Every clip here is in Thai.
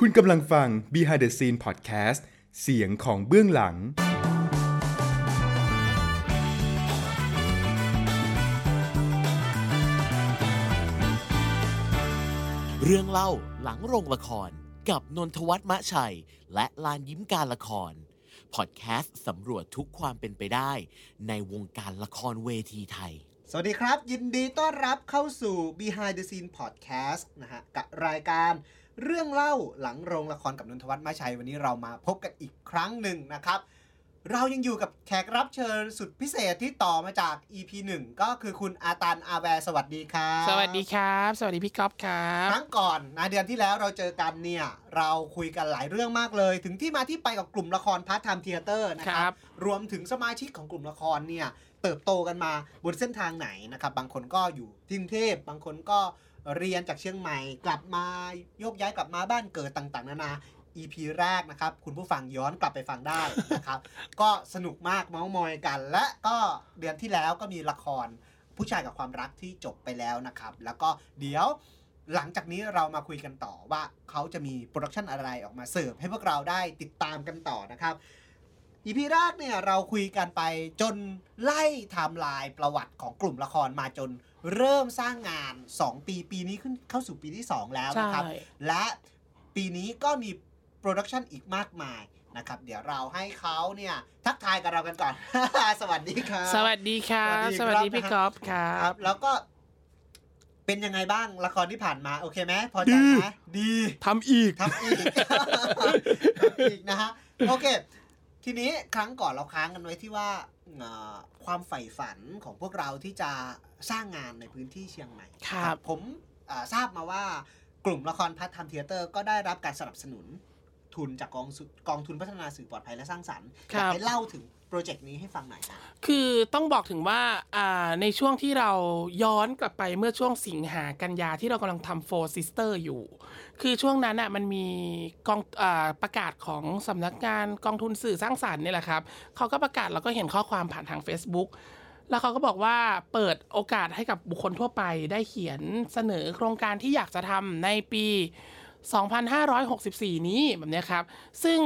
คุณกำลังฟัง Behind the Scene Podcast เสียงของเบื้องหลัง เรื่องเล่าหลังโรงละครกับนนทวัฒน์มะชัย และลานยิ้มการละคร พอดแคสต์สำรวจทุกความเป็นไปได้ ในวงการละครเวทีไทย สวัสดีครับ ยินดีต้อนรับเข้าสู่ Behind the Scene Podcast นะฮะกับรายการ เรื่องเล่าหลังโรงละครกับนนทวัฒน์มาชัยวันนี้เรามาพบกันอีกครั้งหนึ่งนะครับ เรายังอยู่กับแขกรับเชิญสุดพิเศษที่ต่อมาจาก EP 1 ก็คือคุณอาตานอาแวร์สวัสดีครับสวัสดีครับ สวัสดีพี่ก๊อฟครับ ครั้งก่อนนะเดือนที่แล้วเราเจอกันเนี่ย เราคุยกันหลายเรื่องมากเลย ถึงที่มาที่ไปกับกลุ่มละคร Part Time Theatre นะครับรวมถึงสมาชิกของกลุ่มละครเนี่ยเติบโตกันมาบนเส้นทางไหนนะครับบางคนก็อยู่ที่กรุงเทพบางคนก็ เรียนจากเชียงใหม่ กลับมาโยกย้ายกลับมาบ้านเกิดต่าง ๆ นานา EP แรกนะครับ คุณผู้ฟังย้อนกลับไปฟังได้นะครับ ก็สนุกมากเมาส์มอยกัน และก็เดือนที่แล้วก็มีละครผู้ชายกับความรักที่จบไปแล้วนะครับ แล้วก็เดี๋ยวหลังจากนี้เรามาคุยกันต่อว่าเขาจะมี production อะไรออกมาเสิร์ฟให้พวกเราได้ติดตามกันต่อนะครับ EP แรกเนี่ยเราคุยกันไปจนไล่ไทม์ไลน์ประวัติของกลุ่มละครมาจนเริ่มสร้างงาน 2 ปีปีนี้ขึ้นเข้าสู่ปีที่ 2 แล้วนะครับ ใช่ และปีนี้ก็มี production อีกมากมายนะครับ เดี๋ยวเราให้เขาเนี่ยทักทายกับเรากันก่อน สวัสดีครับ สวัสดีครับ สสวัวัสสดีดีครับพี่ก๊อฟครัครับ บ แล้วก็เป็นยังไงบ้างละครที่ผ่านมา โอเคไหมพอใจดีไหมดี ทำอีก ทำอีก ทำอีกนะฮะ โอเค ทีนี้ครั้งก่อนเราค้างกันไว้ที่ว่าเอ่อความใฝ่ฝันของพวกเราที่จะสร้างงานในพื้นที่เชียงใหม่ครับผมเอ่อทราบมาว่ากลุ่มละครพัฒน์ทำเทเตอร์ ก็ได้รับการสนับสนุนทุนจากกองสุกองทุนพัฒนาสื่อปลอดภัยและสร้างสรรค์คอรับยากให้เล่าถึง โปรเจกต์นี้ให้ฟังหน่อยนะคือต้องบอกถึงว่าอ่าในช่วงที่เราย้อนกลับไปเมื่อช่วงสิงหากันยาที่เรากำลังทำ Four Sister อยู่ คือช่วงนั้นอะมันมีกองอาประกาศของสำนักงานกองทุนสื่อสร้างสรรค์นี่แหละครับเขาก็ประกาศเราก็เห็นข้อความผ่านทาง Facebook แล้วเขาก็บอกว่าเปิดโอกาสให้กับบุคคลทั่วไปได้เขียนเสนอโครงการที่อยากจะทำในปี 2564 นี้แบบนี้ครับ ซึ่ง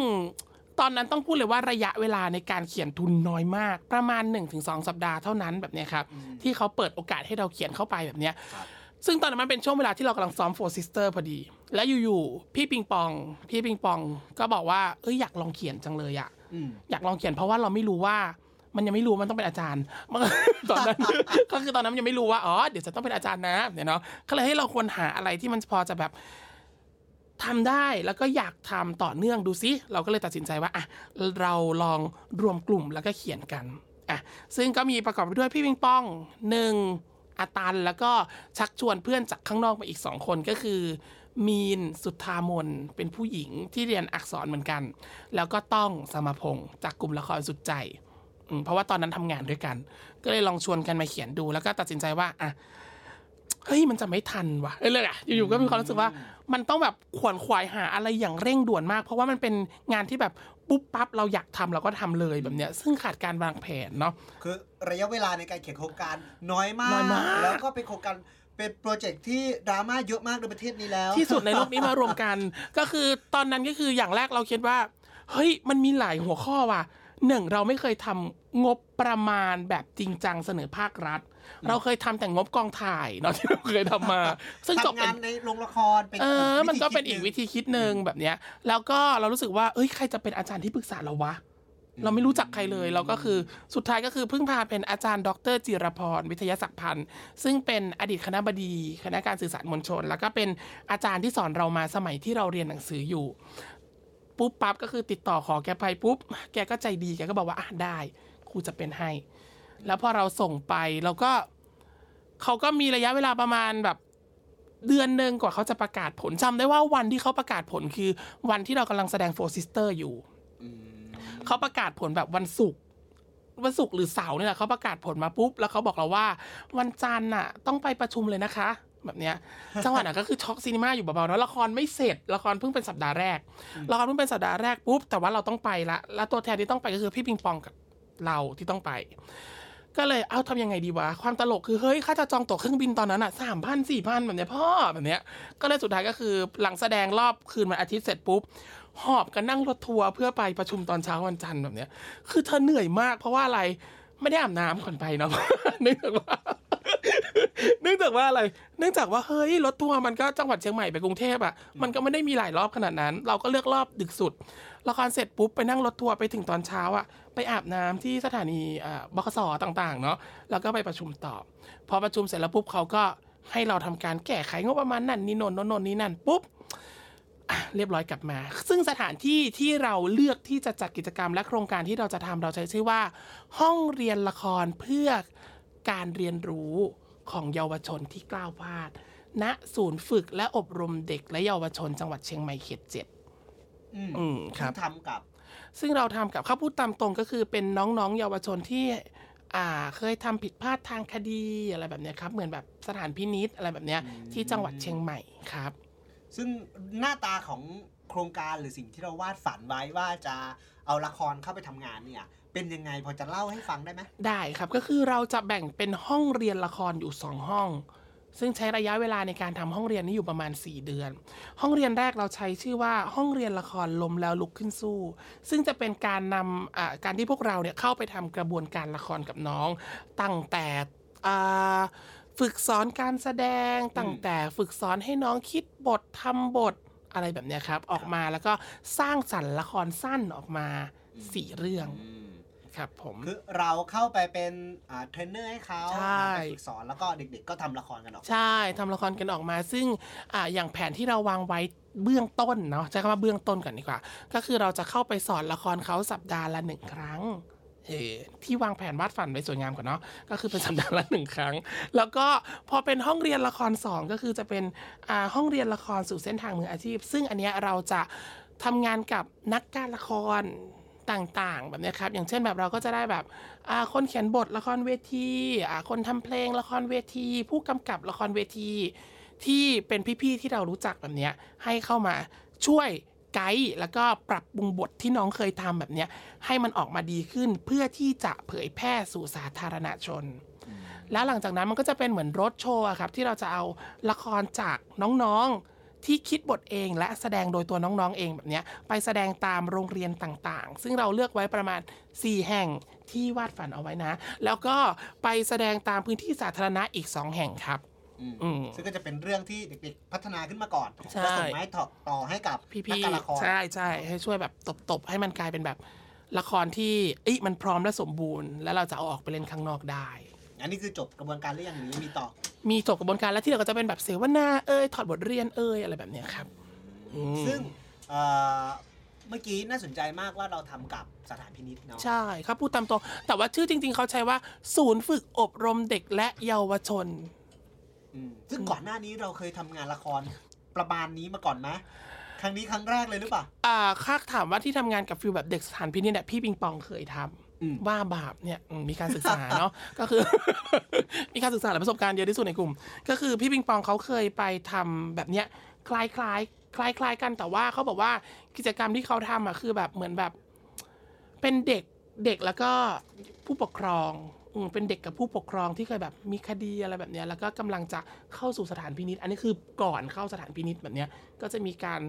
ตอนนั้นต้องพูดเลยว่าระยะเวลาในการเขียนทุนน้อยมาก ประมาณ 1-2 สัปดาห์เท่านั้นแบบเนี้ยครับ ที่เขาเปิดโอกาสให้เราเขียนเข้าไปแบบเนี้ยครับซึ่งตอนนั้นมันเป็นช่วงเวลาที่เรากำลังซ้อม Four Sister พอดี และอยู่ๆพี่ปิงปอง พี่ปิงปองก็บอกว่าเอ้ยอยากลองเขียนจังเลยอะอืมอยากลองเขียนเพราะว่าเราไม่รู้ว่ามันยังไม่รู้มันต้องเป็นอาจารย์มันตอนนั้นก็คือตอนนั้นมันยังไม่รู้ว่าอ๋อเดี๋ยวจะต้องเป็นอาจารย์นะเนี่ยเนาะก็เลยให้เราควรหาอะไรที่มันพอจะแบบ ทำได้แล้วก็อยากทำต่อเนื่องดูซิเราก็เลยตัดสินใจว่าอะเราลองรวมกลุ่มแล้วก็เขียนกันอะซึ่งก็มีประกอบไปด้วยพี่ปิงปองหนึ่งอาตันแล้วก็ชักชวนเพื่อนจากข้างนอกมาอีกสองคนก็คือ มีนสุทธามนเป็นผู้หญิงที่เรียนอักษรเหมือนกัน แล้วก็ต้องสมพงษ์จากกลุ่มละครสุดใจเพราะว่าตอนนั้นทำงานด้วยกัน ก็เลยลองชวนกันมาเขียนดู แล้วก็ตัดสินใจว่าอะเฮ้ยมันจะไม่ทันว่ะเอ้ยเลยอะอยู่ๆก็มีความรู้สึกว่า มันต้องแบบขวนขวายหาอะไรอย่างเร่งด่วนมาก เพราะว่ามันเป็นงานที่แบบปุ๊บปั๊บเราอยากทำเราก็ทำเลยแบบเนี้ย ซึ่งขาดการวางแผนเนาะคือระยะเวลาในการเขียนโครงการน้อยมากน้อยมาก แล้วก็เป็นโครงการเป็นโปรเจกต์ที่ดราม่าเยอะมากในประเทศนี้แล้ว ที่สุดในโลกนี้มารวมกัน ก็คือตอนนั้นก็คืออย่างแรกเราคิดว่า เฮ้ยมันมีหลายหัวข้อว่ะ หนึ่งเราไม่เคยทำงบประมาณแบบจริงจังเสนอภาครัฐ เราเคยทำแต่งบกองถ่ายเนาะที่เราเคยทำมา ซึ่งจบทำเป็งานนในโรงละครเป็นเออ มันก็เป็นคิดอีกหวิธีคิดหนึ่งแบบเนี้ย แล้วก็เรารู้สึกว่าเอ้ยใครจะเป็นอาจารย์ที่ปรึกษาเราวะ เราไม่รู้จักใครเลยเราก็คือสุดท้ายก็คือเพิ่งพาเป็นอาจารย์ ดรจิรพร วิทยาศักดิ์พันธ์ ซึ่งเป็นอดีตคณะบดี คณะการสื่อสารมวลชน แล้วก็เป็นอาจารย์ที่สอนเรามาสมัยที่เราเรียนหนังสืออยู่ ปุ๊บปั๊บก็คือติดต่อขอแกไปปุ๊บ แกก็ใจดีแกก็บอกว่าอะได้ครูจะเป็นให้ แล้วพอเราส่งไปเราก็เขาก็มีระยะเวลาประมาณแบบเดือนหนึ่งกว่าเขาจะประกาศผลจำได้ว่าวันที่เขาประกาศผลคือ วันที่เรากำลังแสดง Four Sisters อยู่เขาประกาศผลแบบวันศุกร์วันศุกร์หรือเสาร์เนี่ยแหละเขาประกาศผลมาปุ๊บ แล้วเขาบอกเราว่า วันจันทร์น่ะ ต้องไปประชุมเลยนะคะ แบบเนี้ยจังหวะนั้นก็คือช็อก cinema อยู่เบาๆเนอะละครไม่เสร็จละครเพิ่งเป็นสัปดาห์แรกละครเพิ่งเป็นสัปดาห์แรกปุ๊บแต่ว่าเราต้องไปละแล้วตัวแทนที่ต้องไปก็คือพี่ปิงปองกับเราที่ต้องไป ก็เลยเอาทำยังไงดีวะความตลกคือเฮ้ยค่าจะจองตั๋วเครื่องบินตอนนั้นอะสามพันสี่พันแบบเนี้ยพ่อแบบเนี้ยก็เลยสุดท้ายก็คือหลังแสดงรอบคืนวันอาทิตย์เสร็จปุ๊บหอบกันนั่งรถทัวร์เพื่อไปประชุมตอนเช้าวันจันทร์แบบเนี้ย คือเธอเหนื่อยมาก เพราะว่าอะไรไม่ได้อาบน้ำก่อนไปเนาะเนื่องจากว่า เนื่องจากว่าอะไร เนื่องจากว่าเฮ้ยรถทัวร์มันก็จังหวัดเชียงใหม่ไปกรุงเทพอะ มันก็ไม่ได้มีหลายรอบขนาดนั้น เราก็เลือกรอบดึกสุด ละครเสร็จปุ๊บไปนั่งรถทัวร์ไปถึงตอนเช้าอะ ไปอาบน้ำที่สถานีบขสต่างๆ เนาะ แล้วก็ไปประชุมต่อ พอประชุมเสร็จแล้วปุ๊บเขาก็ให้เราทำการแก้ไขงบประมาณนั่นนี่นนนนนี่นั่นปุ๊บเรียบร้อยกลับมา ซึ่งสถานที่ที่เราเลือกที่จะจัดกิจกรรมและโครงการที่เราจะทำเราใช้ชื่อว่า ห้องเรียนละครเพื่อการเรียนรู้ ของเยาวชนที่กล้าวพลาด ณศูนย์ฝึกและอบรมเด็กและเยาวชนจังหวัดเชียงใหม่เขตเจ็ดอืมอืมครับที่ทำกับ ซึ่งเราทำกับข้าพูดตามตรงก็คือเป็นน้องๆ เยาวชนที่ อ่า เคยทำผิดพลาดทางคดีอะไรแบบเนี้ยครับ เหมือนแบบสถานพินิษอะไรแบบเนี้ยที่จังหวัดเชียงใหม่ครับ ซึ่งหน้าตาของโครงการหรือสิ่งที่เราวาดฝันไว้ว่าจะเอาละครเข้าไปทำงานเนี่ย เป็นยังไงพอจะเล่าให้ฟังได้ไหมได้ครับก็คือเราจะแบ่งเป็นห้องเรียนละครอยู่ 2 ห้อง ซึ่งใช้ระยะเวลาในการทำห้องเรียนนี้อยู่ประมาณ 4 เดือน ห้องเรียนแรกเราใช้ชื่อว่าห้องเรียนละครล้มแล้วลุกขึ้นสู้ ซึ่งจะเป็นการนำอ่าการที่พวกเราเนี่ยเข้าไปทำกระบวนการละครกับน้อง ตั้งแต่อ่าฝึกสอนการแสดงตั้งแต่ฝึกสอนให้น้องคิดบททำบทอะไรแบบเนี้ยครับ ออกมาแล้วก็สร้างสรรค์ละครสั้นออกมาสี่เรื่อง ครับผม คือเราเข้าไปเป็นอ่าเทรนเนอร์ให้เขาใช่ไปฝึกสอนแล้วก็เด็กๆ ก็ทำละครกันออก ใช่ทำละครกันออกมา ซึ่งอ่าอย่างแผนที่เราวางไว้เบื้องต้นเนาะใช้คำว่าเบื้องต้นก่อนดีกว่า ก็คือเราจะเข้าไปสอนละครเขาสัปดาห์ละหนึ่งครั้งเออที่วางแผนวาดฝันไว้สวยงามก่อนเนาะก็คือเป็นสัปดาห์ละหนึ่งครั้ง แล้วก็พอเป็นห้องเรียนละครสองก็คือจะเป็นอ่าห้องเรียนละครสู่เส้นทางมืออาชีพ ซึ่งอันเนี้ยเราจะทำงานกับนักการละคร ต่างๆ แบบเนี้ยครับ อย่างเช่นแบบเราก็จะได้แบบอ่าคนเขียนบทละครเวทีอ่าคนทำเพลงละครเวที ผู้กำกับละครเวที ที่เป็นพี่ๆที่เรารู้จักแบบเนี้ยให้เข้ามาช่วยไกด์แล้วก็ปรับปรุงบทที่น้องเคยทำแบบเนี้ยให้มันออกมาดีขึ้นเพื่อที่จะเผยแพร่สู่สาธารณชน แล้วหลังจากนั้นมันก็จะเป็นเหมือนรถโชว์อะครับที่เราจะเอาละครจากน้องๆ ที่คิดบทเองและแสดงโดยตัวน้องๆเองแบบเนี้ยไปแสดงตามโรงเรียนต่างๆ ซึ่งเราเลือกไว้ประมาณ 4 แห่งที่วาดฝันเอาไว้นะ แล้วก็ไปแสดงตามพื้นที่สาธารณะอีก 2 แห่งครับอืมอืมซึ่งก็จะเป็นเรื่องที่เด็กๆ พัฒนาขึ้นมาก่อนใช่แล้วส่งไม้ต่อต่อให้กับพี่นักการละครๆใช่ใช่ให้ช่วยแบบตบๆ ให้มันกลายเป็นแบบละครที่เอ้ยมันพร้อมและสมบูรณ์ แล้วเราจะเอาออกไปเล่นข้างนอกได้ อันนี้คือจบกระบวนการหรือยังหรือยังมีต่อ มีจบกระบวนการแล้วที่เหลือก็จะเป็นแบบเสวนาเอ้ยถอดบทเรียนเอ้ยอะไรแบบเนี้ยครับอืม ซึ่งเอ่อเมื่อกี้น่าสนใจมากว่าเราทำกับสถานพินิษเนาะ ใช่ครับพูดตามตรงแต่ว่าชื่อจริง ๆ เขาใช้ว่า ศูนย์ฝึกอบรมเด็กและเยาวชน อืมซึ่งก่อนหน้านี้เราเคยทำงานละครประมาณนี้มาก่อนไหมครั้งนี้ครั้งแรกเลยหรือเปล่า อ่าค่าถามว่าที่ทำงานกับฟิลแบบเด็กสถานพินิจเนี่ยพี่ปิงปองเคยทำ อืมว่าบาปเนี่ยอืมมีการศึกษาเนาะก็คือ มีการศึกษาและประสบการณ์เยอะที่สุดในกลุ่ม ก็คือพี่ปิงปองเขาเคยไปทำแบบเนี้ยคล้ายคล้ายคล้ายคล้ายๆกันแต่ว่าเขาบอกว่ากิจกรรมที่เขาทำอะคือแบบเหมือนแบบ เป็นเด็กเด็กแล้วก็ผู้ปกครองอืมเป็นเด็กกับผู้ปกครองที่เคยแบบมีคดีอะไรแบบเนี้ยแล้วก็กำลังจะเข้าสู่สถานพินิษอันนี้คือก่อนเข้าสถานพินิษแบบเนี้ยก็จะมีการ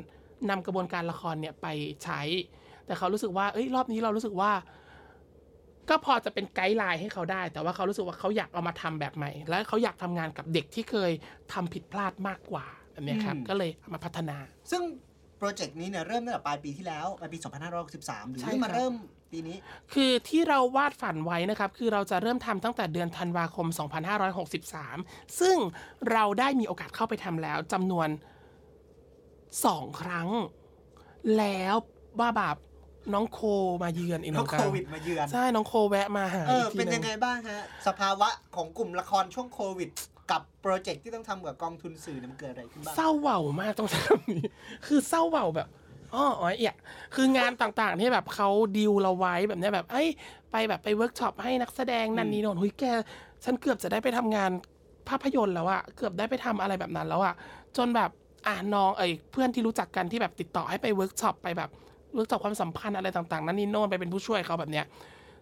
นำกระบวนการละครเนี่ยไปใช้ แต่เขารู้สึกว่าเอ้ยรอบนี้เรารู้สึกว่า ก็พอจะเป็นไกด์ไลน์ให้เขาได้ แต่ว่าเขารู้สึกว่าเขาอยากเอามาทำแบบใหม่ และเขาอยากทำงานกับเด็กที่เคยทำผิดพลาดมากกว่าแบบเนี้ยครับอืมก็เลยเอามาพัฒนา ซึ่งโปรเจกต์นี้เนี่ยเริ่มตั้งแต่ปลายปีที่แล้วปลายปี 2563หรือใช่ครับมาเริ่มปีนี้ คือที่เราวาดฝันไว้นะครับ คือเราจะเริ่มทำตั้งแต่เดือนธันวาคม 2563 ซึ่งเราได้มีโอกาสเข้าไปทำแล้วจำนวนสองครั้ง แล้วว่าแบบ น้องโคมาเยือนอีกเพน้อราะงโคกันวิดมาเยือนใช่น้องโคแวะมาหาเออกทีเป็นหยังไงบ้างฮะสภาวะของกลุ่มละครช่วงโควิด กับ project ที่ต้องทำกับกองทุนสื่อเนี่ยมันเกิดอะไรขึ้นบ้างเศร้าเหว่ามากต้องใช้คำนี้คือเศร้าเหว่าแบบอ้ออ๋อเอี่ยคืองานต่างๆที่แบบเขาดิวเราไว้แบบเนี้ยแบบเอ้ยไปแบบไปเวิร์กช็อปให้นักแสดงนั่นนี่โน่นหุยแกฉันเกือบจะได้ไปทำงานภาพยนตร์แล้วอะเกือบได้ไปทำอะไรแบบนั้นแล้วอะจนแบบอ่าน้องเอ้ยเพื่อนที่รู้จักกันที่แบบติดต่อให้ไปเวิร์กช็อปไปแบบ เวิร์กช็อปความสัมพันธ์อะไรต่างๆ นั่นนี่โน่นไปเป็นผู้ช่วยเขาแบบเนี้ย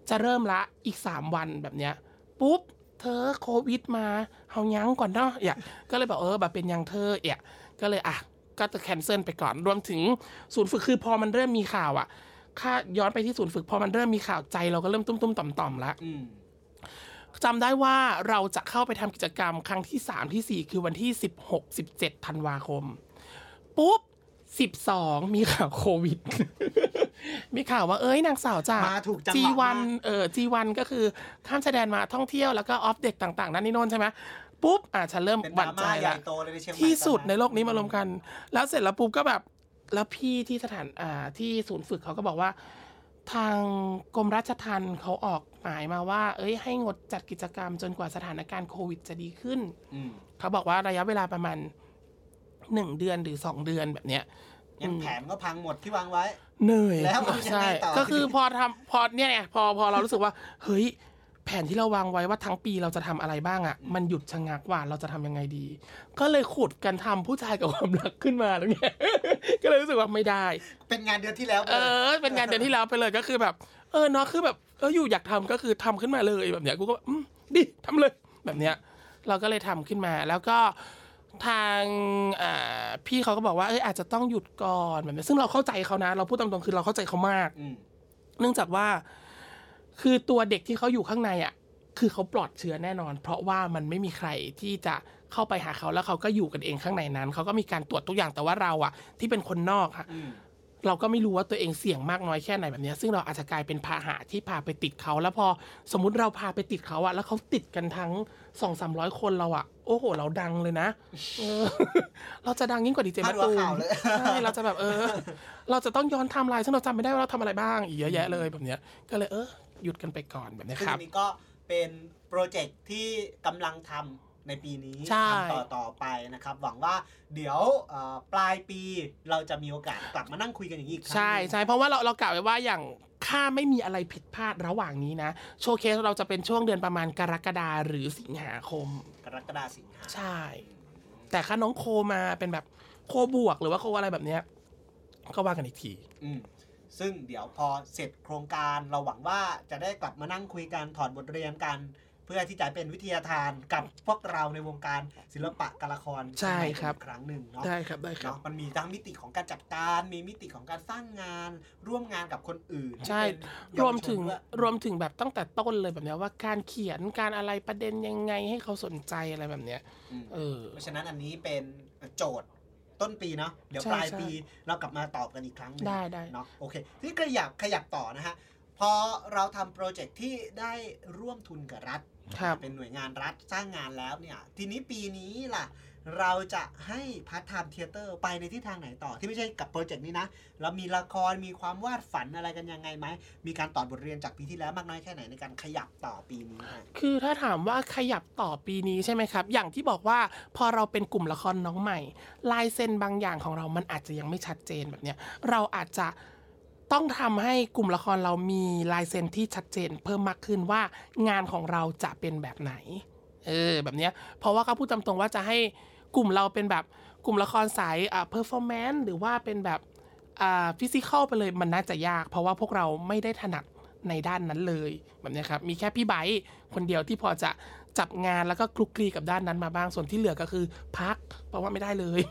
จะเริ่มละอีก 3 วันแบบเนี้ยปุ๊บเธอโควิดมาเฮายังก่อนเนาะอย่าก็เลยบอกเออแบบเป็นยังเธอเอี่ยก็เลยอะก็จะแคนเซิลไปก่อนรวมถึงศูนย์ฝึกคือพอมันเริ่มมีข่าวอะค่าย้อนไปที่ศูนย์ฝึกพอมันเริ่มมีข่าวใจเราก็เริ่มตุ้มๆต่อมๆแล้วอืมจำได้ว่าเราจะเข้าไปทำกิจกรรมครั้งที่3ทีสี่4คือวันที่16 17ธันวาคม ปุ๊บ 12มีข่าวโควิด มีข่าวว่าเอ้ยนางสาวจากมาถูกจังหวะจีวันมาก เออจีวันก็คือข้ามชายแดนมาท่องเที่ยวแล้วก็ออฟเด็กต่างๆนั่นนี่โน่นใช่ไหมปุ๊บอะฉันเริ่มเป็นหดวั่รานใจม่าใหญ่ละ โตเลยในเชียงใหม่ที่สุดตอในโลกนี้มารวมกัน แล้วเสร็จแล้วปุ๊บก็แบบ แล้วพี่ที่สถานอ่าที่ศูนย์ฝึกเขาก็บอกว่า ทางกรมราชทัณฑ์เขาออกหมายมาว่า เอ้ยให้งดจัดกิจกรรมจนกว่าสถานการณ์โควิดจะดีขึ้น อืมเขาบอกว่าระยะเวลาประมาณ หนึ่งเดือนหรือสองเดือนแบบเนี้ยยังแผนก็พังหมดที่วางไว้เหนื่อยแล้วมันยังไงใช่ต่อก็คือพอทำพอเนี่ยไงพอพอเรารู้สึกว่า เฮ้ย แผนที่เราวางไว้ว่าทั้งปีเราจะทำอะไรบ้างอะ่ะ มันหยุดชะงักว่าเราจะทำยังไงดี ก็เลยขุดกันทำผู้ชายกับความรักขึ้นมาแล้วไงก็เลยรู้สึกว่าไม่ได้ เป็นงานเดือนที่แล้วเออ เป็นงานเดือนที่แล้วไปเลยก็คือแบบ เออเนาะคือแบบเอออยู่อยากทำก็คือทำขึ้นมาเลยแบบเนี้ยกูก็แบบอืมดิทำเลยแบบเนี้ย เราก็เลยทำขึ้นมาแล้วก็ ทางอ่าพี่เขาก็บอกว่าเอออาจจะต้องหยุดก่อนแบบนี้ซึ่งเราเข้าใจเขานะ เราพูดตรงๆคือเราเข้าใจเขามากอืมเนื่องจากว่า คือตัวเด็กที่เขาอยู่ข้างในอะ คือเขาปลอดเชื้อแน่นอน เพราะว่ามันไม่มีใครที่จะเข้าไปหาเขาแล้วเขาก็อยู่กันเองข้างในนั้นเขาก็มีการตรวจทุกอย่างแต่ว่าเราอะ ที่เป็นคนนอกค่ะอืม เราก็ไม่รู้ว่าตัวเองเสี่ยงมากน้อยแค่ไหนแบบเนี้ยซึ่งเราอาจจะกลายเป็นพาหะที่พาไปติดเขา แล้วพอสมมุติเราพาไปติดเขาอะแล้วเขาติดกันทั้งสองสามร้อยคนเราอะโอ้โห เราดังเลยนะเออเราจะดังยิ่งกว่าดีเจมะตูม พาดหัวข่าวเลยใช่เราจะแบบเออ เราจะต้องย้อนไทม์ไลน์ซึ่งเราจำไม่ได้ว่าเราทำอะไรบ้างอีกเยอะแยะเลยแบบเนี้ย ก็เลยเออหยุดกันไปก่อนแบบเนี้ยซึ่งครับอันนี้ก็เป็น project ที่กำลังทำ ในปีนี้ใช่ ทำต่อต่อไปนะครับ หวังว่าเดี๋ยวเอ่อปลายปีเราจะมีโอกาสกลับมานั่งคุยกันอย่างนี้อีกครั้งใช่หนึ่ง ใช่เพราะว่าเราเรากล่าวไว้ว่าอย่างถ้าไม่มีอะไรผิดพลาดระหว่างนี้นะ โชว์เคสเราจะเป็นช่วงเดือนประมาณกรกฎาหรือสิงหาคม กรกฎาสิงหาใช่ แต่ถ้าน้องโคมาเป็นแบบโคบวกหรือว่าโคอะไรแบบเนี้ยก็ว่ากันอีกที อืมซึ่งเดี๋ยวพอเสร็จโครงการเราหวังว่าจะได้กลับมานั่งคุยกันถอดบทเรียนกันเพื่อที่จะเป็นวิทยาทานกับพวกเราในวงการศิลปะการละครใช่ครับอีกครั้งหนึ่งเนาะได้ครับได้ครับเนาะมันมีทั้งมิติของการจัดการมีมิติของการสร้างงานร่วมงานกับคนอื่น ใช่ที่เป็นรวมถึงเยาวชนด้วยรวมถึงแบบตั้งแต่ต้นเลยแบบเนี้ยว่าการเขียนการอะไรประเด็นยังไงให้เขาสนใจอะไรแบบเนี้ยอืมเออเพราะฉะนั้นอันนี้เป็นโจทย์ต้นปีเนาะเดี๋ยวใช่ปลายใช่ปีเรากลับมาตอบกันอีกครั้งหนึงได้ได้เนาะโอเคที่ขยับขยับต่อนะฮะพอเราทำโปรเจกต์ที่ได้ร่วมทุนกับรัฐครับ เป็นหน่วยงานรัฐสร้างงานแล้วเนี่ย ทีนี้ปีนี้ล่ะ เราจะให้Part Time Theatre ไปในทิศทางไหนต่อ ที่ไม่ใช่กับโปรเจกต์นี้นะ เรามีละครมีความวาดฝันอะไรกันยังไงไหม มีการต่อบทเรียนจากปีที่แล้วมากน้อยแค่ไหนในการขยับต่อปีนี้ฮะคือถ้าถามว่าขยับต่อปีนี้ใช่ไหมครับ อย่างที่บอกว่าพอเราเป็นกลุ่มละครน้องใหม่ ลายเซ็นบางอย่างของเรามันอาจจะยังไม่ชัดเจนแบบเนี้ยเราอาจจะ ต้องทำให้กลุ่มละครเรามีลายเซ็นที่ชัดเจนเพิ่มมากขึ้นว่างานของเราจะเป็นแบบไหน เออแบบเนี้ยเพราะว่าเขาพูดตามตรงว่าจะให้กลุ่มเราเป็นแบบกลุ่มละครสายอ่า performance หรือว่าเป็นแบบอ่า physical ไปเลยมันน่าจะยาก เพราะว่าพวกเราไม่ได้ถนัด ในด้านนั้นเลยแบบเนี้ยครับมีแค่พี่ไบร์ทคนเดียวที่พอจะจับงานแล้วก็คลุกคลีกับด้านนั้นมาบ้างส่วนที่เหลือก็คือพัก เพราะว่าไม่ได้เลย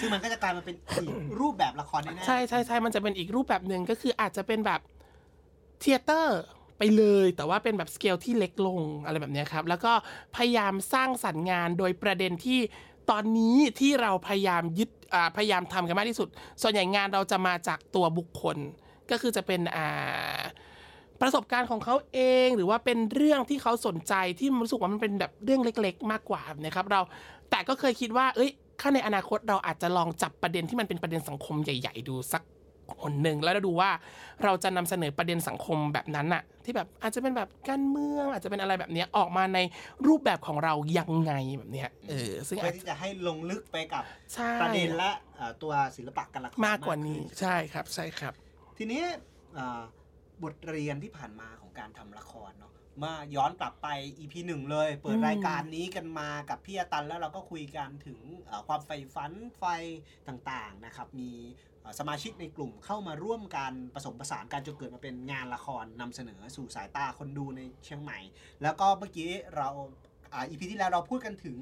ซึ่งมันก็จะกลายมาเป็นอีกรูปแบบละครแน่ๆใช่ใช่ใช่มันจะเป็นอีกรูปแบบหนึ่งก็คืออาจจะเป็นแบบtheatre ไปเลย แต่ว่าเป็นแบบสเกลที่เล็กลงอะไรแบบเนี้ยครับ แล้วก็พยายามสร้างสรรค์งานโดยประเด็นที่ตอนนี้ที่เราพยายามยึดอ่าพยายามทำกันมากที่สุด ส่วนใหญ่งานเราจะมาจากตัวบุคคล ก็คือจะเป็นอ่าประสบการณ์ของเขาเองหรือว่าเป็นเรื่องที่เขาสนใจที่มันรู้สึกว่ามันเป็นแบบเรื่องเล็ก ๆ มากกว่านะครับ เราแต่ก็เคยคิดว่า เอ้ยถ้าในอนาคตเราอาจจะลองจับประเด็นที่มันเป็นประเด็นสังคมใหญ่ ๆ ดูสักคนหนึ่งแล้วเราดูว่าเราจะนำเสนอประเด็นสังคมแบบนั้นอะที่แบบอาจจะเป็นแบบการเมืองอาจจะเป็นอะไรแบบเนี้ยออกมาในรูปแบบของเรายังไงแบบเนี้ยเออซึ่งเพื่อาอจที่จะให้ลงลึกไปกับใช่ประเด็นและเอ่อตัวศิลปะการละครมากกว่านี้ขึ้ใช่ครับใช่ครับ ทีนี้เอ่อบทเรียนที่ผ่านมาของการทำละครเนาะเมื่อย้อนกลับไป EP หนึ่งเลย เปิดอืมรายการนี้กันมากับพี่อาตันแล้วเราก็คุยกันถึงเอ่อความใฝ่ฝันไฟต่างๆนะครับ มีเอ่อสมาชิกในกลุ่มเข้ามาร่วมกันผสมผสานกันจนเกิดมาเป็นงานละครนำเสนอสู่สายตาคนดูในเชียงใหม่ แล้วก็เมื่อกี้เราอ่าอีพีที่แล้วเราพูดกันถึง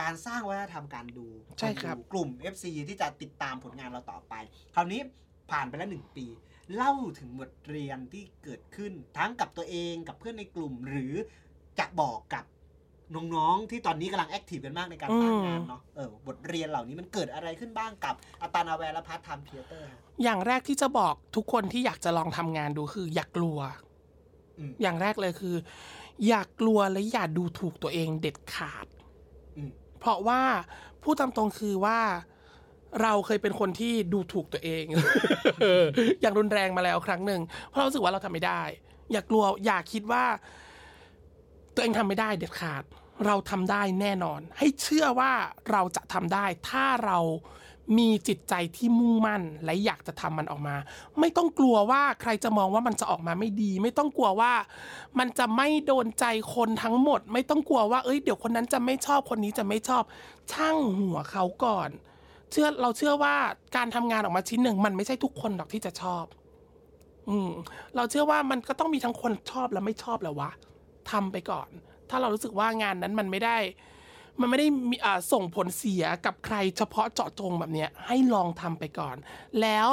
การสร้างวัฒนธรรมการดูใช่ครับนดูกลุ่ม FC ที่จะติดตามผลงานเราต่อไป คราวนี้ ผ่านไปแล้วหนึ่งปี เล่าถึงบทเรียนที่เกิดขึ้นทั้งกับตัวเองกับเพื่อนในกลุ่ม หรือจะบอกกับน้องๆที่ตอนนี้กำลัง active กันมากในการสร้างงานเนาะเออบทเรียนเหล่านี้มันเกิดอะไรขึ้นบ้างกับอัตนาแวร์และ Part Time Theatreอย่างแรกที่จะบอกทุกคนที่อยากจะลองทำงานดูคือ อย่ากลัวอืมอย่างแรกเลยคือ อย่ากลัวและอย่าดูถูกตัวเองเด็ดขาดอืมเพราะว่าพูดตามตรงคือว่า เราเคยเป็นคนที่ดูถูกตัวเอง อย่างรุนแรงมาแล้วครั้งหนึ่งเพราะเราสึกว่าเราทำไม่ได้ อย่ากลัวอย่าคิดว่า ตัวเองทำไม่ได้เด็ดขาด เราทำได้แน่นอน ให้เชื่อว่าเราจะทำได้ ถ้าเรามีจิตใจที่มุ่งมั่นและอยากจะทำมันออกมา ไม่ต้องกลัวว่าใครจะมองว่ามันจะออกมาไม่ดี ไม่ต้องกลัวว่ามันจะไม่โดนใจคนทั้งหมด ไม่ต้องกลัวว่าเอ้ยเดี๋ยวคนนั้นจะไม่ชอบคนนี้จะไม่ชอบ ช่างหัวเขาก่อน เชื่อเราเชื่อว่าการทำงานออกมาชิ้นหนึ่ง มันไม่ใช่ทุกคนหรอกที่จะชอบ อืม เราเชื่อว่ามันก็ต้องมีทั้งคนชอบและไม่ชอบแหล้ววะทำไปก่อน ถ้าเรารู้สึกว่างานนั้นมันไม่ได้ มันไม่ได้มีส่งผลเสียกับใครเฉพาะเจาะจงแบบเนี้ย ให้ลองทำไปก่อน แล้ว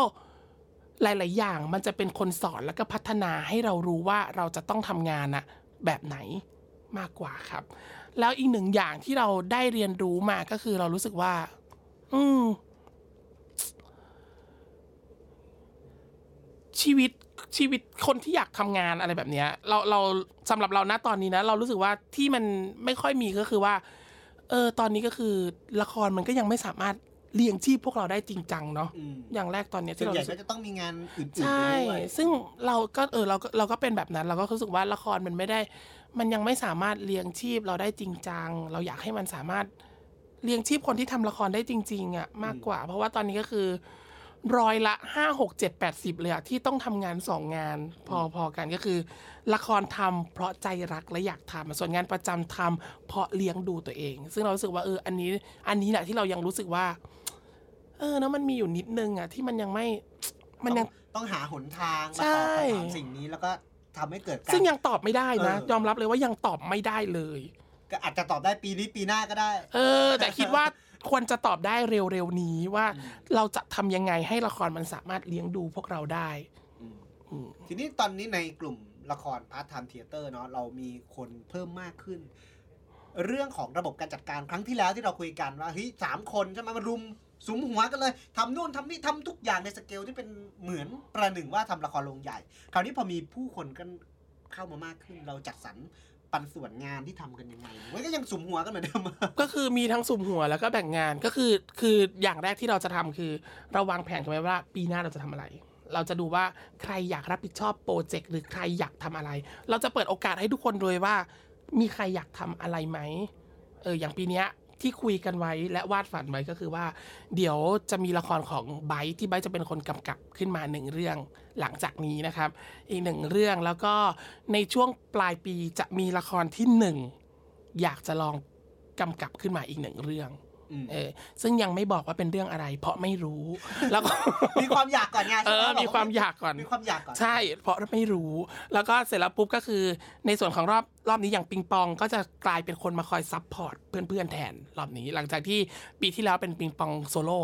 หลาย ๆ อย่างมันจะเป็นคนสอนแล้วก็พัฒนาให้เรารู้ว่าเราจะต้องทำงานอะแบบไหนมากกว่าครับ แล้วอีกหนึ่งอย่างที่เราได้เรียนรู้มาก็คือเรารู้สึกว่า อืมชีวิตชีวิตคนที่อยากทำงานอะไรแบบเนี้ย เราเราสำหรับเรานะตอนนี้นะ เรารู้สึกว่าที่มันไม่ค่อยมีก็คือว่า เออ ตอนนี้ก็คือละครมันก็ยังไม่สามารถเลี้ยงชีพพวกเราได้จริงจังเนาะอืมอย่างแรกตอนเนี้ยส่วที่นเราใหญ่รู้สึก็กจะต้องมีงานอื่นๆใช่ด้วยซึ่งเราก็เออเราก็เราก็เป็นแบบนั้น เราก็รู้สึกว่าละครมันไม่ได้ มันยังไม่สามารถเลี้ยงชีพเราได้จริงจัง เราอยากให้มันสามารถ เลี้ยงชีพคนที่ทำละครได้จริง ๆอะ่ะมากกว่า เพราะว่าตอนนี้ก็คือร้อยละห้าหกเจ็ดแปดสิบเลยอะที่ต้องทำงานสองงาน พอพอกันก็คือ ละครทำเพราะใจรักและอยากทำส่วนงานประจำทำเพราะเลี้ยงดูตัวเอง ซึ่งเรารู้สึกว่าเอออันนี้ อันนี้แหละที่เรายังรู้สึกว่า เออนะมันมีอยู่นิดนึงอะที่มันยังไม่มันยังต้องต้องหาหนทางมาใช่ตอบคำถามสิ่งนี้แล้วก็ทำให้เกิดการซึ่งยังตอบไม่ได้นะเออยอมรับเลยว่ายังตอบไม่ได้เลย ก็อาจจะตอบได้ปีนี้ปีหน้าก็ได้ เออ แต่คิดว่าควรจะตอบได้เร็วๆนี้ว่าเราจะทำยังไงให้ละครมันสามารถเลี้ยงดูพวกเราได้อืมทีนี้ตอนนี้ในกลุ่มละคร Part Time Theatre เนาะเรามีคนเพิ่มมากขึ้น เรื่องของระบบการจัดการครั้งที่แล้วที่เราคุยกันว่าเฮ้ยสามคนใช่ไหมมารุมสุมหัวกันเลยทำนู่นทำนี่ทำทุกอย่างในสเกลที่เป็นเหมือนประหนึ่งว่าทำละครโรงใหญ่ คราวนี้พอมีผู้คนกันเข้ามามากขึ้น เราจัดสรร ปันส่วนงานที่ทำกันยังไงมันก็ยังสุมหัวกันเหมือนเดิมก็คือมีทั้งสุ่มหัวแล้วก็แบ่งงานก็คือคืออย่างแรกที่เราจะทำคือเราวางแผนกันไว้ว่า ปีหน้าเราจะทำอะไร เราจะดูว่าใครอยากรับผิดชอบโปรเจกต์หรือใครอยากทำอะไร เราจะเปิดโอกาสให้ทุกคนเลยว่า มีใครอยากทำอะไรไหมเอออย่างปีเนี้ย ที่คุยกันไว้และวาดฝันไว้ก็คือว่า เดี๋ยวจะมีละครของไบที่ไบจะเป็นคนกำกับขึ้นมาหนึ่งเรื่องหลังจากนี้นะครับ อีกหนึ่งเรื่องแล้วก็ในช่วงปลายปีจะมีละครที่หนึ่งอยากจะลองกำกับขึ้นมาอีกหนึ่งเรื่อง เออ ซึ่งยังไม่บอกว่าเป็นเรื่องอะไร เพราะไม่รู้ แล้วก็มีความอยากก่อนไงเออใช่ไหมีความอยากก่อนมีความอยากก่อนใช่ เพราะไม่รู้ แล้วก็เสร็จแล้วปุ๊บก็คือ ในส่วนของรอบรอบนี้อย่างปิงปอง ก็จะกลายเป็นคนมาคอย support เพื่อนๆแทนรอบนี้ หลังจากที่ปีที่แล้วเป็นปิงปองโซโล่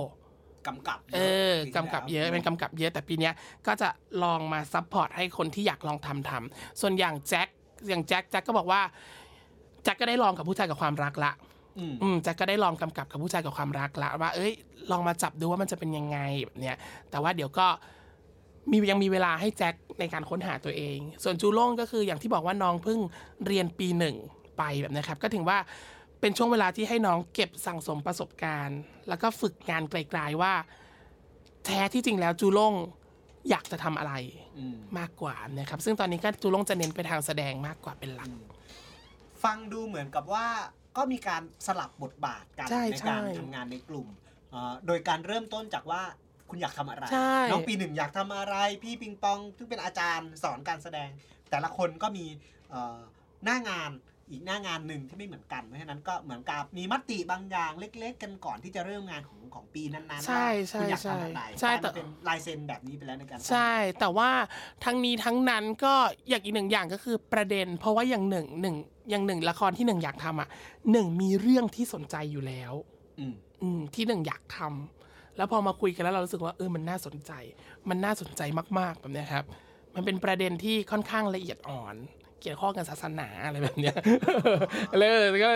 กำกับเออกำกับเยอะเป็นกำกับเยอะแต่ปีเนี้ยก็จะลองมา support ให้คนที่อยากลองทำทำส่วนอย่างแจ็คอย่างแจ็คแจ็คก็บอกว่าแจ็คก็ได้ลองกับผู้ชายกับความรักละ อืมอืมแจ็คก็ได้ลองกำกับกับผู้ชายกับความรักละว่า เอ้ย ลองมาจับดูว่ามันจะเป็นยังไงแบบเนี้ย แต่ว่าเดี๋ยวก็มียังมีเวลาให้แจ็คในการค้นหาตัวเอง ส่วนจูโล่งก็คืออย่างที่บอกว่าน้องเพิ่งเรียนปีหนึ่งไปแบบนะครับ ก็ถึงว่าเป็นช่วงเวลาที่ให้น้องเก็บสั่งสมประสบการณ์ แล้วก็ฝึกงานไกลๆว่า แท้ที่จริงแล้วจูโล่งอยากจะทำอะไรอืมมากกว่านะครับ ซึ่งตอนนี้ก็จูโล่งจะเน้นไปทางแสดงมากกว่าเป็นหลัก ฟังดูเหมือนกับว่า ก็มีการสลับบทบาทกันใช่ในการใช่ ทำงานในกลุ่มเอ่อโดยการเริ่มต้นจากว่าคุณอยากทำอะไร ใช่ น้องปีหนึ่งอยากทำอะไร พี่ปิงปองซึ่งเป็นอาจารย์สอนการแสดง แต่ละคนก็มีเอ่อหน้างาน อีกหน้างานหนึ่งที่ไม่เหมือนกันเพราะฉะนั้นก็เหมือนกับมีมติบางอย่างเล็ก ๆ กันก่อนที่จะเริ่มงานของของปีนั้นๆใช่ว่าใช่คุณอยากใช่ทำอะไรใช่กลายแต่มาเป็นลายเซ็นแบบนี้ไปแล้วในการใช่ แต่ว่าทั้งนี้ทั้งนั้นก็อย่างอีกหนึ่งอย่างก็คือประเด็น เพราะว่าอย่างหนึ่งหนึ่งอย่างหนึ่งละครที่หนึ่งอยากทำอะหนึ่งมีเรื่องที่สนใจอยู่แล้ว อืมอืมที่หนึ่งอยากทำแล้วพอมาคุยกันแล้วเรารู้สึกว่าเออมันน่าสนใจ มันน่าสนใจมากๆแบบเนี้ยครับ มันเป็นประเด็นที่ค่อนข้างละเอียดอ่อน เกี่ยวข้องกับศาสนาอะไรแบบเนี้ยเลยก็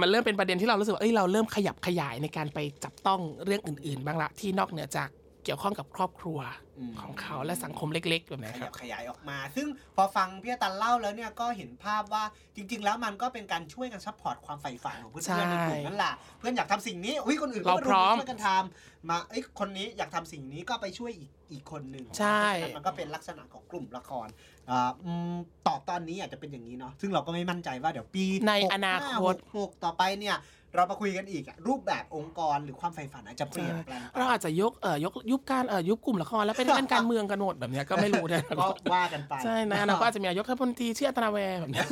มันเริ่มเป็นประเด็นที่เรารู้สึกว่าเอ้ยเราเริ่มขยับขยายในการไปจับต้องเรื่องอื่น ๆ บ้างละที่นอกเหนือจาก กี่ยวข้องกับครอบครัวอืมของเขาและสังคมเล็ก ๆ แบบขนี้คยัรับบขยายออกมา ซึ่งพอฟังพี่อาตันเล่าแล้วเนี่ยก็เห็นภาพว่าจริง ๆ แล้วมันก็เป็นการช่วยกันซัพพอร์ตความใฝ่ฝันของเพื่อนๆในกลุ่มนั่นแหละเพื่อนอยากทำสิ่งนี้อุ้ยคนอื่นก็เราพร้อมช่วยกันทำมาเอ้ยคนนี้อยากทำสิ่งนี้ก็ไปช่วยอีกอีกคนหนึ่งใช่เพราะฉะนั้นมันก็เป็นลักษณะของกลุ่มละครอ่าอืมตอบตอนนี้อาจจะเป็นอย่างนี้เนาะซึ่งเราก็ไม่มั่นใจว่าเดี๋ยวปีในอนาคตหกต่อไปเนี่ย เรามาคุยกันอีกอะรูปแบบองค์กรหรือความใฝ่ฝันอาจจะเปลี่ยนแปลงไปเราอาจจะยกเอ่อยกยุบการเอ่อยุบกลุ่มละครแล้วไปเล่นการเมืองกันหมดแบบเนี้ยก็ไม่รู้นะก็ว่ากันไปใช่นะเราก็อาจจะมีนายกรัฐมนตรีชื่ออัตนาแวร์แบบเนี้ย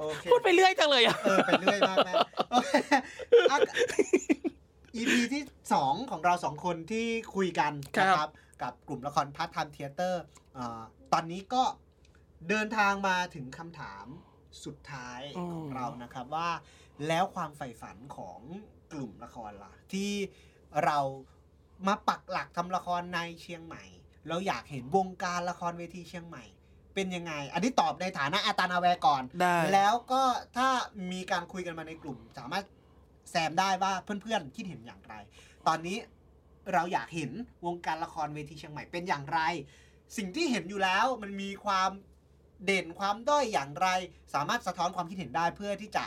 โอเคพูดไปเรื่อยจังเลยอะเออไปเรื่อยมากแม่โอเคอะ EP ที่สองของเราสองคนที่คุยกันนะครับกับกลุ่มละคร Part Time Theatre ตอนนี้ก็เดินทางมาถึงคำถามสุดท้ายของเรานะครับว่า แล้วความใฝ่ฝันของกลุ่มละครล่ะ ที่เรามาปักหลักทำละครในเชียงใหม่ เราอยากเห็นวงการละครเวทีเชียงใหม่ เป็นยังไง อันนี้ตอบในฐานะอัตนาแวร์ก่อนได้แล้วก็ถ้ามีการคุยกันมาในกลุ่ม สามารถแซมได้ว่าเพื่อนๆคิดเห็นอย่างไร ตอนนี้เราอยากเห็นวงการละครเวทีเชียงใหม่เป็นอย่างไร สิ่งที่เห็นอยู่แล้วมันมีความเด่นความด้อยอย่างไร สามารถสะท้อนความคิดเห็นได้เพื่อที่จะ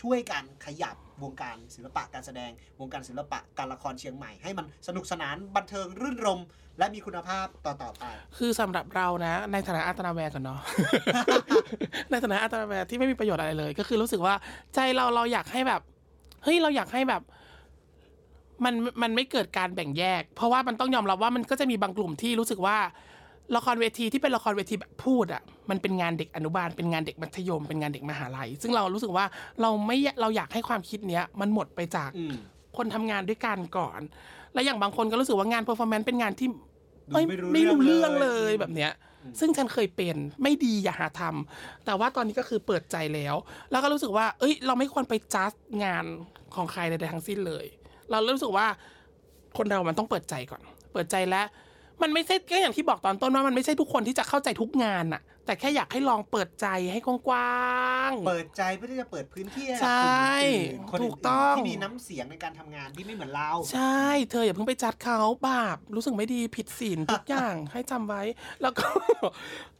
ช่วยกันขยับวงการศิลปะการแสดง วงการศิลปะการละครเชียงใหม่ ให้มันสนุกสนานบันเทิงรื่นรม และมีคุณภาพต่อๆไป คือสำหรับเรานะ ในฐานะอัตนาแวร์ก่อนเนาะในฐานะอัตนาแวร์ที่ไม่มีประโยชน์อะไรเลย ก็คือรู้สึกว่าใจเราเราอยากให้แบบเฮ้ยเราอยากให้แบบมันมันไม่เกิดการแบ่งแยก เพราะว่ามันต้องยอมรับว่ามันก็จะมีบางกลุ่มที่รู้สึกว่า ละครเวทีที่เป็นละครเวทีแบบพูดอะมันเป็นงานเด็กอนุบาล เป็นงานเด็กมัธยม เป็นงานเด็กมหาลัย ซึ่งเรารู้สึกว่าเราไม่เราอยากให้ความคิดเนี้ยมันหมดไปจากอืมคนทำงานด้วยกันก่อน และอย่างบางคนก็รู้สึกว่างาน performance เป็นงานที่ดูเอ้ยไม่รู้ไม่รู้เรื่เรื่อองงเลเลยยแบบเนี้ย ซึ่งฉันเคยเป็นไม่ดีอย่าหาทำแต่ว่าตอนนี้ก็คือเปิดใจแล้ว แล้วก็รู้สึกว่า เอ้ย เราไม่ควรไปจัดงานของใครใดๆทั้งสิ้นเลย เรารู้สึกว่าคนเรามันต้องเปิดใจก่อน เปิดใจและ มันไม่ใช่ก็อย่างที่บอกตอนต้นว่ามันไม่ใช่ทุกคนที่จะเข้าใจทุกงานน่ะแต่แค่อยากให้ลองเปิดใจให้กว้างๆ เปิดใจเพื่อที่จะเปิดพื้นที่ให้กับใช่คนอื่นๆคนถูกต้องที่มีน้ำเสียงในการทำงานที่ไม่เหมือนเรา ใช่ เธออย่าเพิ่งไปจัดเขาบาปรู้สึกไม่ดีผิดศีลทุกอย่างให้จำไว้ แล้วก็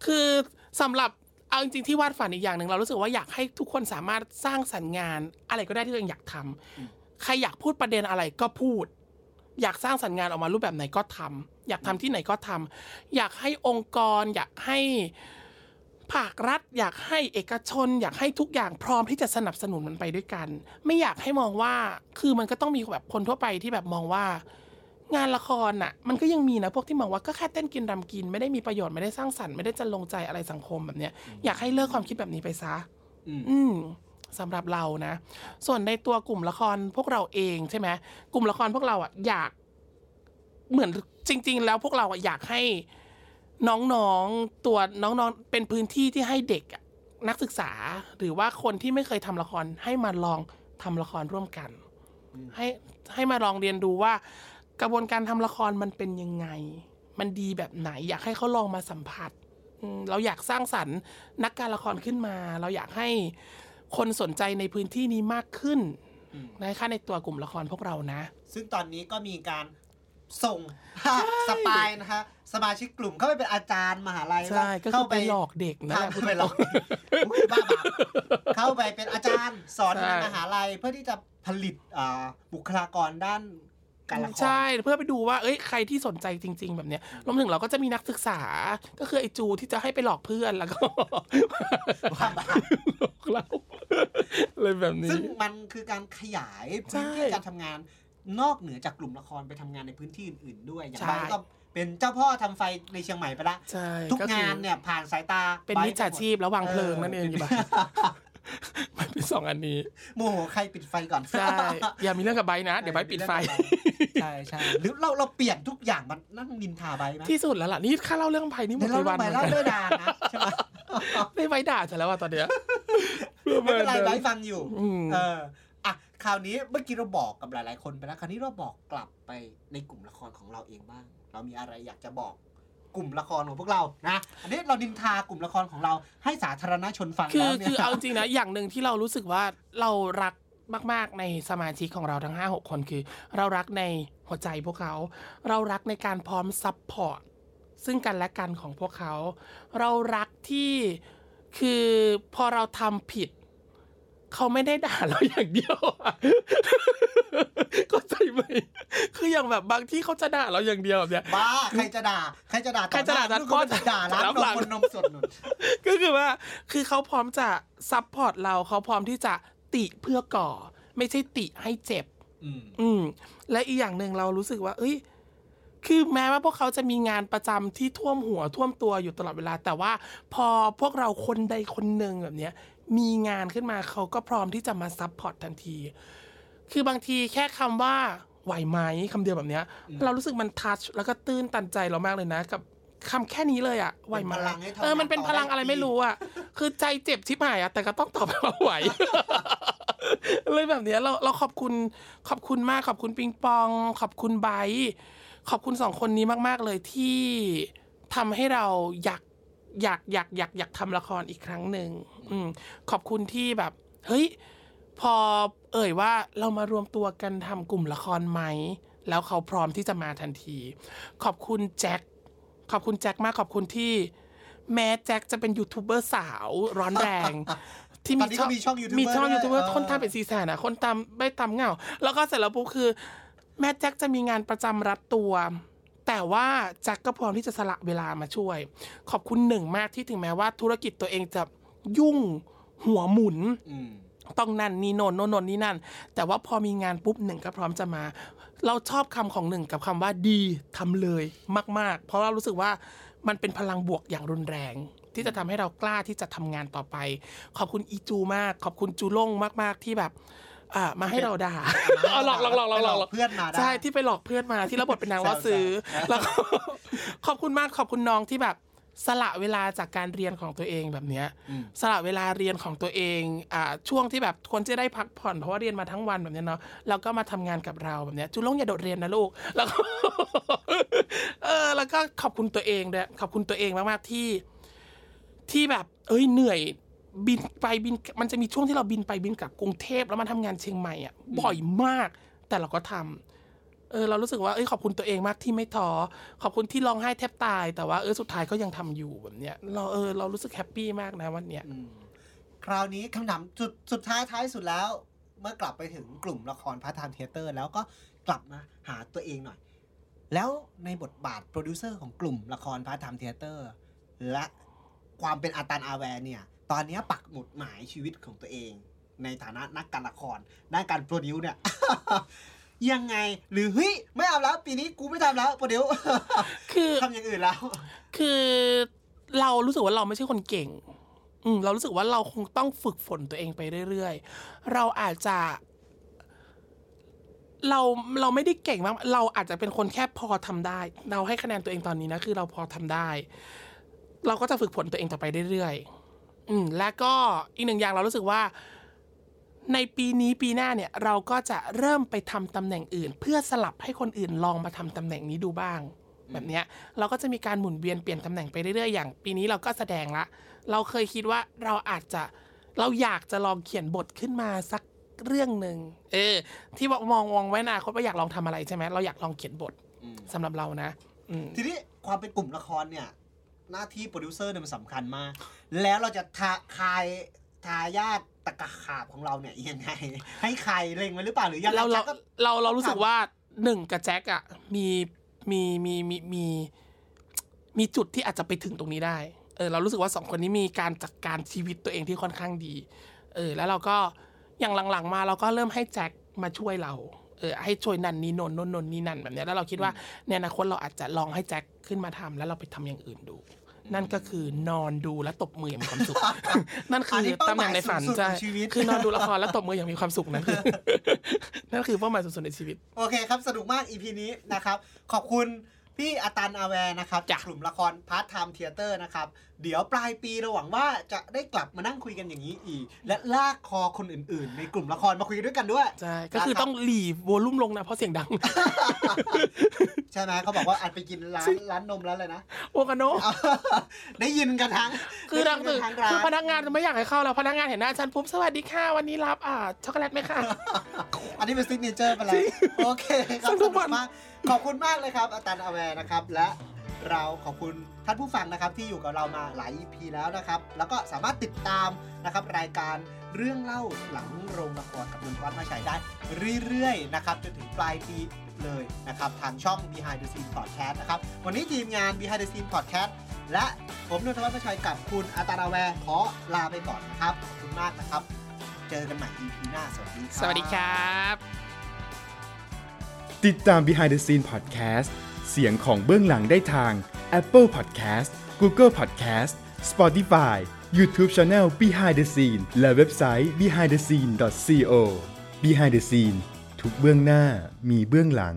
คือสำหรับเอาจริงๆที่วาดฝันอีกอย่างหนึ่งเรารู้สึกว่าอยากให้ทุกคนสามารถสร้างสรรค์งาน อะไรก็ได้ที่ตัวเองอยากทำใครอยากพูดประเด็นอะไรก็พูด อยากสร้างสรรค์งานออกมารูปแบบไหนก็ทำอยากทำที่ไหนก็ทำอยากให้องค์กร อยากให้ภาครัฐ อยากให้เอกชน อยากให้ทุกอย่างพร้อมที่จะสนับสนุนมันไปด้วยกัน ไม่อยากให้มองว่าคือมันก็ต้องมีแบบคนทั่วไปที่แบบมองว่างานละครน่ะ มันก็ยังมีนะพวกที่มองว่าก็แค่เต้นกินรำกิน ไม่ได้มีประโยชน์ไม่ได้สร้างสรรค์ไม่ได้จะลงใจอะไรสังคมแบบเนี้ยอยากให้เลิกความคิดแบบนี้ไปซะ อืมอืม สำหรับเรานะ ส่วนในตัวกลุ่มละครพวกเราเองใช่ไหมกลุ่มละครพวกเราอะอยากเหมือนจริง ๆ แล้วพวกเราอะอยากให้น้องๆตัวน้องๆเป็นพื้นที่ที่ให้เด็กนักศึกษา หรือว่าคนที่ไม่เคยทำละครให้มาลองทำละครร่วมกัน ให้ให้มาลองเรียนดูว่ากระบวนการทำละครมันเป็นยังไง มันดีแบบไหน อยากให้เขาลองมาสัมผัส เราอยากสร้างสรรค์นักการละครขึ้นมา เราอยากให้ คนสนใจในพื้นที่นี้มากขึ้นอืมนะคะในตัวกลุ่มละครพวกเรานะ ซึ่งตอนนี้ก็มีการส่งสปายนะฮะสมาชิกกลุ่มเข้าไปเป็นอาจารย์มหาลัยใช่ก็คือไปหลอกเด็กนะใช่คือไปหลอกอุ๊ยบ้าบาปเข้าไปเป็นอาจารย์สอนใช่ในมหาลัยเพื่อที่จะผลิตอ่าบุคลากรด้าน การละครใช่เพื่อไปดูว่าเอ้ยใครที่สนใจจริง ๆ แบบเนี้ยรวมถึงเราก็จะมีนักศึกษา ก็คือไอจูที่จะให้ไปหลอกเพื่อนแล้วก็บ้าบาปหลอกเราเลยแบบนี้ ซึ่งมันคือการขยายพื้นที่ใช่การทำงานนอกเหนือจากกลุ่มละครไปทำงานในพื้นที่อื่นๆด้วยอย่างใช่ไบร์ทก็เป็นเจ้าพ่อทำไฟในเชียงใหม่ไปละใช่ทุกคืองานเนี่ยผ่านสายตาเป็นไบร์ทมิจฉาชีพแล้ววางเพลิงนั่นเองป็อยู่บ้า มันเป็นสองอันนี้โมโหใครปิดไฟก่อนใช่อย่ามีเรื่องกับไบร์ทนะ เดี๋ยวไบร์ทปิดไฟใช่ใช่หรือเราเราเปลี่ยนทุกอย่างมันนั่งนินทาใบไหมที่สุดแล้วล่ะนี่ค่าเล่าเรื่องไบร์ทนี่หมเดี๋ดยวไปเราวันไปเหมือนเล่ากันด้วยดานะใช่ไหมไม่ไบร์ทด่าฉันแล้วว่าตอนเนี้ยไม่เป็นไรไบร์ทฟังอยู่อืมเอออะคราวนี้เมื่อกี้เราบอกกับหลาย ๆ คนไปแล้วคราวนี้เราบอกกลับไปในกลุ่มละครของเราเองบ้าง เรามีอะไรอยากจะบอก กลุ่มละครของพวกเรานะ อันนี้เรานินทากลุ่มละครของเราให้สาธารณชนฟังคือแล้วเนี่ยคือเอาจริงนะอย่างหนึ่งที่เรารู้สึกว่าเรารักมาก ๆ ในสมาชิกของเราทั้ง 5 6 คนคือ เรารักในหัวใจพวกเขา เรารักในการพร้อม support ซึ่งกันและกันของพวกเขา เรารักที่คือพอเราทำผิด เขาไม่ได้ด่าเราอย่างเดียวอะเข้าใจไหมคืออย่างแบบบางที่เขาจะด่าเราอย่างเดียวแบบเนี้ยบ้าใครจะด่าใครจะด่าต่อใครจะด่าหน้ต่อลูก็จะด่าร้านรับนหลัมงคนนมสดนุ่นก็คือว่า คือเขาพร้อมจะซัพพอร์ตเราเขาพร้อมที่จะติเพื่อก่อ ไม่ใช่ติให้เจ็บ อืมอืมและอีกอย่างหนึ่งเรารู้สึกว่า เอ้ยคือแม้ว่าพวกเขาจะมีงานประจำที่ท่วมหัวท่วมตัวอยู่ตลอดเวลา แต่ว่าพอพวกเราคนใดคนหนึ่งแบบเนี้ย มีงานขึ้นมาเขาก็พร้อมที่จะมา support ทันที คือบางทีแค่คำว่าไหวไหมคำเดียวแบบเนี้ย เรารู้สึกมัน touch แล้วก็ตื้นตันใจเรามากเลยนะกับคำแค่นี้เลยอะไหวไหมเป็นพลังให้ทำงานเออมันเป็นพลังอะไรไม่รู้อะคือใจเจ็บชิบหายอะแต่ก็ต้องตอบไปว่าไหวเลยแบบเนี้ยเราเราขอบคุณขอบคุณมากขอบคุณปิงปอง ขอบคุณไบร์ทขอบคุณสองคนนี้มาก ๆ เลยที่ทำให้เราอยาก อยากอยากอยากอยากทำละครอีกครั้งหนึ่งอืมขอบคุณที่แบบ เฮ้ย พอเอ่ยว่าเรามารวมตัวกันทำกลุ่มละครไหม แล้วเขาพร้อมที่จะมาทันที ขอบคุณแจ็คขอบคุณแจ็คมากขอบคุณที่ แม้แจ็คจะเป็นยูทูบเบอร์สาวร้อนแรง ที่ตอนนี้ก็มีช่อง YouTuber มีช่องด้วยยูทูบเบอร์เออ คนตามเป็นซีแสนอะ คนตามไม่ตามเหงาแล้วก็เสร็จแล้วปุ๊บคือ แม่แจ็คจะมีงานประจำรัดตัว แต่ว่าแจ็คก็พร้อมที่จะสละเวลามาช่วย ขอบคุณหนึ่งมากที่ถึงแม้ว่าธุรกิจตัวเองจะยุ่งหัวหมุนอืมต้องนั่นนี่โนนโนนโนนนี่นั่น แต่ว่าพอมีงานปุ๊บหนึ่งก็พร้อมจะมา เราชอบคำของหนึ่งกับคำว่าดีทำเลยมาก ๆ เพราะเรารู้สึกว่ามันเป็นพลังบวกอย่างรุนแรง ที่จะทำให้เรากล้าที่จะทำงานต่อไป ขอบคุณอีจูมาก ขอบคุณจูล่งมาก ๆ ที่แบบ อ่ามาให้เราด่าเอาหลอกหลอกหลอกหลอกหลอกไปเพื่อนมาได้ใช่ที่ไปหลอกเพื่อนมาที่ระบทเป็นนางล่อซื้อแล้วก็ขอบคุณมากขอบคุณน้องที่แบบสละเวลาจากการเรียนของตัวเองแบบเนี้ยอืมสละเวลาเรียนของตัวเองอ่าช่วงที่แบบควรจะได้พักผ่อนเพราะว่าเรียนมาทั้งวันแบบเนี้ยเนาะแล้วก็มาทำงานกับเราแบบเนี้ยจุลงอย่าโดดเรียนนะลูกแล้วก็เออแล้วก็ขอบคุณตัวเองด้วยขอบคุณตัวเองมากๆที่ ที่แบบ เอ้ยเหนื่อย บินไปบินมันจะมีช่วงที่เราบินไปบินกลับกรุงเทพแล้วมาทำงานเชียงใหม่อะบ่อยมาก แต่เราก็ทำเออเรารู้สึกว่าเอ้ยขอบคุณตัวเองมากที่ไม่ท้อขอบคุณที่ร้องไห้แทบตาย แต่ว่าเออสุดท้ายก็ยังทำอยู่แบบเนี้ยเราเออเรารู้สึกแฮปปี้มากนะวันเนี้ยอืมคราวนี้คำถามสุดสุดท้ายท้ายสุดแล้ว เมื่อกลับไปถึงกลุ่มละคร Part Time Theatre แล้วก็กลับมาหาตัวเองหน่อย แล้วในบทบาทโปรดิวเซอร์ของกลุ่มละคร Part Time Theatre และความเป็นอาตันอาแวร์เนี่ย ตอนนี้ปักหมุดหมายชีวิตของตัวเอง ในฐานะนักการละครด้านการ produce เนี่ยยังไง หรือเฮ้ยไม่เอาแล้ว ปีนี้กูไม่ทำแล้ว produce คือทำอย่างอื่นแล้ว คือเรารู้สึกว่าเราไม่ใช่คนเก่ง อืมเรารู้สึกว่าเราคงต้องฝึกฝนตัวเองไปเรื่อยๆ เราอาจจะ เราเราไม่ได้เก่งมากเราอาจจะเป็นคนแค่พอทำได้ เราให้คะแนนตัวเองตอนนี้นะคือเราพอทำได้ เราก็จะฝึกฝนตัวเองต่อไปเรื่อยๆ อืมและก็อีกหนึ่งอย่างเรารู้สึกว่า ในปีนี้ปีหน้าเนี่ย เราก็จะเริ่มไปทำตำแหน่งอื่น เพื่อสลับให้คนอื่นลองมาทำตำแหน่งนี้ดูบ้าง แบบเนี้ยเราก็จะมีการหมุนเวียนเปลี่ยนตำแหน่งไปเรื่อยๆอย่าง ปีนี้เราก็แสดงละ เราเคยคิดว่าเราอาจจะเราอยากจะลองเขียนบทขึ้นมาสักเรื่องหนึ่งเออ ที่ว่ามองมองไว้อนาคตว่าอยากลองทำอะไรใช่ไหมเราอยากลองเขียนบทอืมสำหรับเรานะ อืม ทีนี้ความเป็นกลุ่มละครเนี่ย หน้าที่โปรดิวเซอร์เนี่ยมันสำคัญมาก แล้วเราจะทาคายทายาทตะกะขาบของเราเนี่ยยังไง ให้ใครเล็งไว้หรือเปล่าหรือยังไงเราเราแจ็คก็เราเรารู้สึกทำว่าหนึ่งกับแจ็คอะมีมีมีมีมีมีจุดที่อาจจะไปถึงตรงนี้ได้ เออ เรารู้สึกว่าสองคนนี้มีการจัดการชีวิตตัวเองที่ค่อนข้างดี เออ แล้วเราก็อย่างหลังๆ มาเราก็เริ่มให้แจ็คมาช่วยเรา เออ ให้ช่วยนั่นนี่นนนนนนนี่นั่นแบบเนี้ยแล้วเราคิดว่าในอนาคตเราอาจจะลองให้แจ็คขึ้นมาทำแล้วเราไปทำอย่างอื่นดู นั่นก็คือนอนดูและตบมืออย่างมีความสุข นั่นคือันอนี้เป้าตำแหน่งในฝันหมายสูงสุดใช่ของชีวิตคือนอนดูละครและตบมืออย่างมีความสุขนั่นคือนั่นคือเป้าหมายสูงสุดในชีวิต โอเคครับ สนุกมาก EP นี้นะครับ ขอบคุณพี่อาตันอาแวร์นะครับจ้ะจากกลุ่มละครพาร์ทไทม์เทเตอร์นะครับ เดี๋ยวปลายปีเราหวังว่าจะได้กลับมานั่งคุยกันอย่างนี้อีก และลากคอคนอื่นๆ ในกลุ่มละครมาคุยกันด้วยกันด้วยใช่ก็คือต้องหลีโวลุ่มลงนะเพราะเสียงดัง ใช่ไหมเขาบอกว่าอาจไปกินร้านร้านนมแล้วเลยนะโอคาโนได้ยินกันทั้งคือดังได้คือยินกันทั้งร้าคือนพนักงานจะไม่อยากให้เข้าแล้วพนักงานเห็นหน้าฉันปุ๊บสวัสดีค่ะวันนี้รับอ่าช็อกโกแลตไหมคะอันนี้เป็น signature ไปแล้วโอเคครับสนุกมากสนุกมากขอบคุณมากเลยครับอาจารย์อาแวร์นะครับและ เราขอบคุณท่านผู้ฟังนะครับที่อยู่กับเรามาหลาย EP แล้วนะครับ แล้วก็สามารถติดตามนะครับรายการเรื่องเล่าหลังโรงละครกับนนทวัฒน์มาฉายได้เรื่อยๆนะครับจนถึงปลายปีเลยนะครับทางช่อง Behind the Scene Podcast นะครับวันนี้ทีมงาน Behind the Scene Podcast และผมนนทวัฒน์มาชัยกับคุณอาตาราแวร์ขอลาไปก่อนนะครับขอบคุณมากนะครับ เจอกันใหม่ EP หน้าสวัสดีครับสวัสดีครับ ติดตาม Behind the Scene Podcast เสียงของเบื้องหลังได้ทาง Apple Podcast Google Podcast Spotify YouTube Channel Behind the Scene และเว็บไซต์ behindthescene.co Behind the Scene ทุกเบื้องหน้ามีเบื้องหลัง